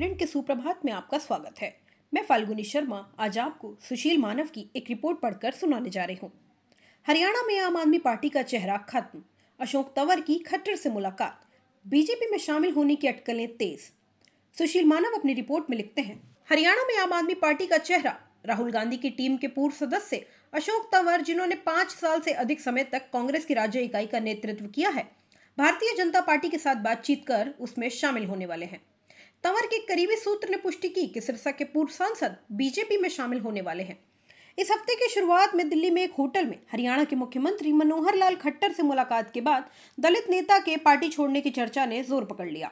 Print के सुप्रभात में आपका स्वागत है। मैं फाल्गुनी शर्मा, आज आपको सुशील मानव की एक रिपोर्ट पढ़कर सुनाने जा रही हूँ। हरियाणा में आम आदमी पार्टी का चेहरा खत्म, अशोक तंवर की खट्टर से मुलाकात, बीजेपी में शामिल होने की अटकलें तेज। सुशील मानव अपनी रिपोर्ट में लिखते हैं, हरियाणा में आम आदमी पार्टी का चेहरा, राहुल गांधी की टीम के पूर्व सदस्य अशोक तंवर, जिन्होंने पाँच साल से अधिक समय तक कांग्रेस की राज्य इकाई का नेतृत्व किया है, भारतीय जनता पार्टी के साथ बातचीत कर उसमें शामिल होने वाले हैं। तंवर के करीबी सूत्र ने पुष्टि की कि सिरसा के पूर्व सांसद बीजेपी में शामिल होने वाले हैं। इस हफ़्ते की शुरुआत में दिल्ली में एक होटल में हरियाणा के मुख्यमंत्री मनोहर लाल खट्टर से मुलाकात के बाद दलित नेता के पार्टी छोड़ने की चर्चा ने ज़ोर पकड़ लिया।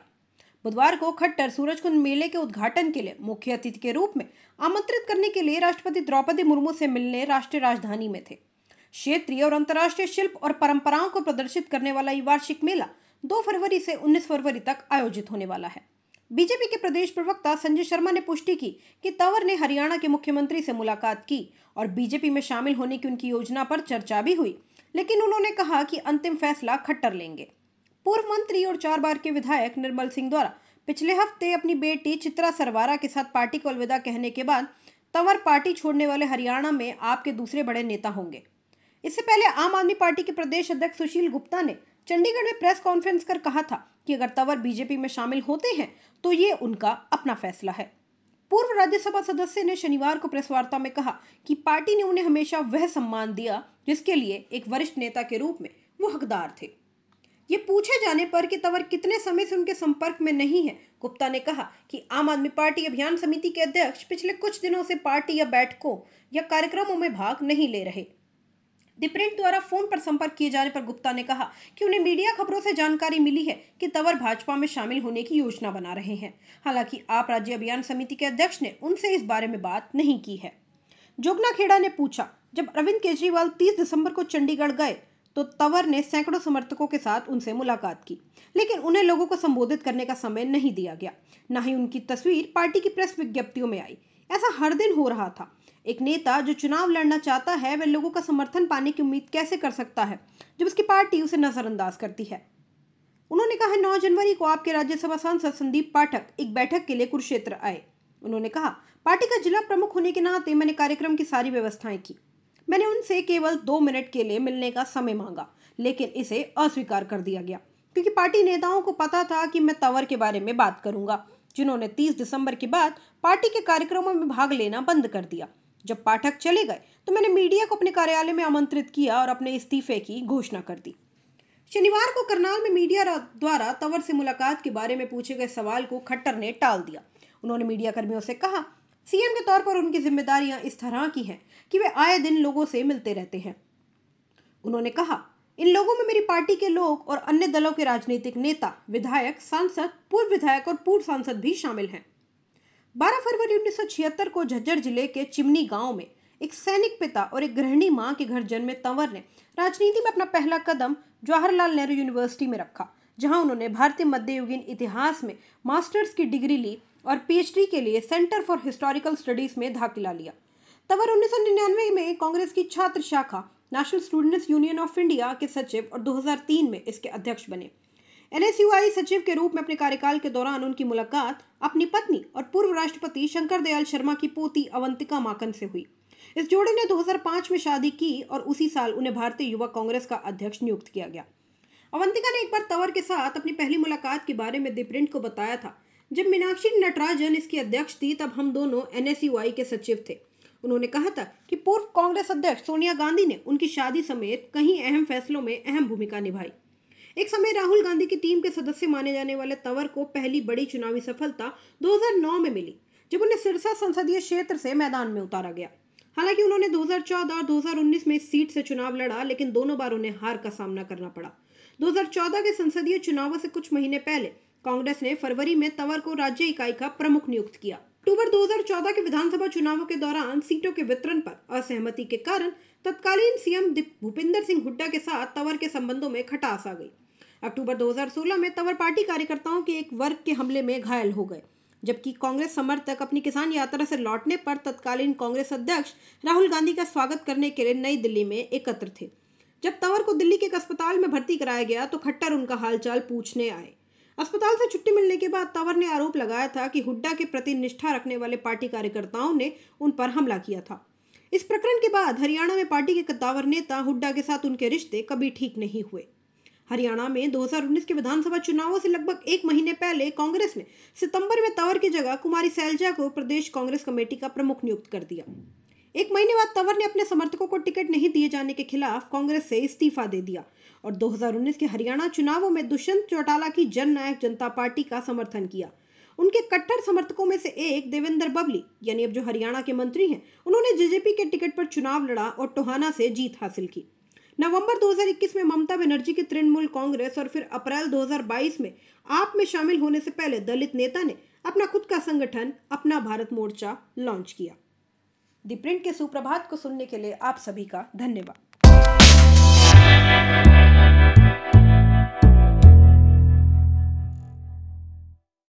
बुधवार को खट्टर सूरजकुंड मेले के उद्घाटन के लिए मुख्य अतिथि के रूप में आमंत्रित करने के लिए राष्ट्रपति द्रौपदी मुर्मू से मिलने राष्ट्रीय राजधानी में थे। क्षेत्रीय और अंतर्राष्ट्रीय शिल्प और परंपराओं को प्रदर्शित करने वाला ये वार्षिक मेला 2 फरवरी से 19 फरवरी तक आयोजित होने वाला है। बीजेपी के प्रदेश प्रवक्ता संजय शर्मा ने पुष्टि की कि तंवर ने हरियाणा के मुख्यमंत्री से मुलाकात की और बीजेपी में शामिल होने की उनकी योजना पर चर्चा भी हुई, लेकिन उन्होंने कहा कि अंतिम फैसला खट्टर लेंगे। पूर्व मंत्री और चार बार के विधायक निर्मल सिंह द्वारा पिछले हफ़्ते अपनी बेटी चित्रा सरवारा के साथ पार्टी को अलविदा कहने के बाद तंवर पार्टी छोड़ने वाले हरियाणा में आपके दूसरे बड़े नेता होंगे। इससे पहले आम आदमी पार्टी के प्रदेश अध्यक्ष सुशील गुप्ता ने चंडीगढ़ में प्रेस कॉन्फ्रेंस कर कहा था कि अगर तंवर बीजेपी में शामिल होते हैं तो ये उनका अपना फैसला है। पूर्व राज्यसभा सदस्य ने शनिवार को प्रेस वार्ता में कहा कि पार्टी ने उन्हें हमेशा वह सम्मान दिया जिसके लिए एक वरिष्ठ नेता के रूप में वो हकदार थे। ये पूछे जाने पर कि तंवर कितने समय से उनके संपर्क में नहीं है, गुप्ता ने कहा कि आम आदमी पार्टी अभियान समिति के अध्यक्ष पिछले कुछ दिनों से पार्टी या बैठकों या कार्यक्रमों में भाग नहीं ले रहे। दी द्वारा फ़ोन पर संपर्क किए जाने पर गुप्ता ने कहा कि उन्हें मीडिया खबरों से जानकारी मिली है कि तंवर भाजपा में शामिल होने की योजना बना रहे हैं। हालाँकि आप राज्य अभियान समिति के अध्यक्ष ने उनसे इस बारे में बात नहीं की है। जोगना खेड़ा ने पूछा, जब अरविंद केजरीवाल 30 दिसंबर को चंडीगढ़ गए तो तंवर ने सैकड़ों समर्थकों के साथ उनसे मुलाकात की, लेकिन उन्हें लोगों को संबोधित करने का समय नहीं दिया गया। न ही उनकी तस्वीर पार्टी की प्रेस विज्ञप्तियों में आई। ऐसा हर दिन हो रहा था। एक नेता जो चुनाव लड़ना चाहता है, वह लोगों का समर्थन पाने की उम्मीद कैसे कर सकता है, जब उसकी पार्टी उसे नजरअंदाज करती है? उन्होंने कहा, नौ जनवरी को आपके राज्यसभा सांसद संदीप पाठक एक बैठक के लिए कुरुक्षेत्र आए। उन्होंने कहा, पार्टी का जिला प्रमुख होने के नाते मैंने कार्यक्रम की सारी व्यवस्थाएँ की। मैंने उनसे केवल दो मिनट के लिए मिलने का समय मांगा, लेकिन इसे अस्वीकार कर दिया गया। क्योंकि पार्टी नेताओं को पता था कि मैं तंवर के बारे में बात करूँगा, जिन्होंने 30 दिसंबर के बाद पार्टी के कार्यक्रमों में भाग लेना बंद कर दिया। जब पाठक चले गए तो मैंने मीडिया को अपने कार्यालय में आमंत्रित किया और अपने इस्तीफे की घोषणा कर दी। शनिवार को करनाल में मीडिया द्वारा तंवर से मुलाकात के बारे में पूछे गए सवाल को खट्टर ने टाल दिया। उन्होंने मीडिया कर्मियों से कहा, सीएम के तौर पर उनकी जिम्मेदारियाँ इस तरह की हैं कि वे आए दिन लोगों से मिलते रहते हैं। उन्होंने कहा, इन लोगों में मेरी पार्टी के लोग और अन्य दलों के राजनीतिक नेता, विधायक, सांसद, पूर्व विधायक और पूर्व सांसद भी शामिल हैं। 12 फरवरी उन्नीस सौ छिहत्तर को झज्जर ज़िले के चिमनी गाँव में एक सैनिक पिता और एक गृहिणी माँ के घर जन्मे तंवर ने राजनीति में अपना पहला कदम जवाहरलाल नेहरू यूनिवर्सिटी में रखा, जहाँ उन्होंने भारतीय मध्ययुगीन इतिहास में मास्टर्स की डिग्री ली और पीएचडी के लिए सेंटर फॉर हिस्टोरिकल स्टडीज़ में दाखिला लिया। तंवर उन्नीस सौ निन्यानवे में कांग्रेस की छात्र शाखा, National Students Union of India के सचिव और 2003 में इसके अध्यक्ष बने। एनएसयूआई सचिव के रूप में अपने कार्यकाल के दौरान उनकी मुलाकात अपनी पत्नी और पूर्व राष्ट्रपति शंकर दयाल शर्मा की पोती अवंतिका माकन से हुई। इस जोड़े ने 2005 में शादी की और उसी साल उन्हें भारतीय युवा कांग्रेस का अध्यक्ष नियुक्त किया गया। अवंतिका ने एक बार तंवर के साथ अपनी पहली मुलाकात के बारे में दिप्रिंट को बताया था। जब मीनाक्षी नटराजन इसकी अध्यक्ष थी, तब हम दोनों एनएसयूआई के सचिव थे। उन्होंने कहा था कि पूर्व कांग्रेस अध्यक्ष सोनिया गांधी ने उनकी शादी समेत कई अहम फैसलों में अहम भूमिका निभाई। एक समय राहुल गांधी की टीम के सदस्य माने जाने वाले तंवर को पहली बड़ी चुनावी सफलता 2009 में मिली, जब उन्हें सिरसा संसदीय क्षेत्र से मैदान में उतारा गया। हालाँकि उन्होंने 2014 और 2019 में इस सीट से चुनाव लड़ा, लेकिन दोनों बार उन्हें हार का सामना करना पड़ा। 2014 के संसदीय चुनावों से कुछ महीने पहले कांग्रेस ने फरवरी में तंवर को राज्य इकाई का प्रमुख नियुक्त किया। अक्टूबर 2014 के विधानसभा चुनावों के दौरान सीटों के वितरण पर असहमति के कारण तत्कालीन सीएम भूपिंदर सिंह हुड्डा के साथ तंवर के संबंधों में खटास आ गई। अक्टूबर 2016 में तंवर पार्टी कार्यकर्ताओं के एक वर्ग के हमले में घायल हो गए, जबकि कांग्रेस समर्थक अपनी किसान यात्रा से लौटने पर तत्कालीन कांग्रेस अध्यक्ष राहुल गांधी का स्वागत करने के लिए नई दिल्ली में एकत्र थे। जब तंवर को दिल्ली के एक अस्पताल में भर्ती कराया गया तो खट्टर उनका हालचाल पूछने आए। अस्पताल से छुट्टी मिलने के बाद तंवर ने आरोप लगाया था कि हुड्डा के प्रति निष्ठा रखने वाले पार्टी कार्यकर्ताओं ने उन पर हमला किया था। इस प्रकरण के बाद हरियाणा में पार्टी के कद्दावर नेता हुड्डा के साथ उनके रिश्ते कभी ठीक नहीं हुए। हरियाणा में 2019 के विधानसभा चुनावों से लगभग एक महीने पहले कांग्रेस ने सितंबर में तंवर की जगह कुमारी सैलजा को प्रदेश कांग्रेस कमेटी का प्रमुख नियुक्त कर दिया। एक महीने बाद तंवर ने अपने समर्थकों को टिकट नहीं दिए जाने के खिलाफ कांग्रेस से इस्तीफा दे दिया और 2019 के हरियाणा चुनावों में दुष्यंत चौटाला की जन नायक जनता पार्टी का समर्थन किया। उनके कट्टर समर्थकों में से एक देवेंद्र बबली, यानी अब जो हरियाणा के मंत्री हैं, उन्होंने जेजेपी के टिकट पर चुनाव लड़ा और टोहाना से जीत हासिल की। नवंबर 2021 में ममता बनर्जी की तृणमूल कांग्रेस और फिर अप्रैल 2022 में आप में शामिल होने से पहले दलित नेता ने अपना खुद का संगठन, अपना भारत मोर्चा लॉन्च किया। दी प्रिंट के सुप्रभात को सुनने के लिए आप सभी का धन्यवाद।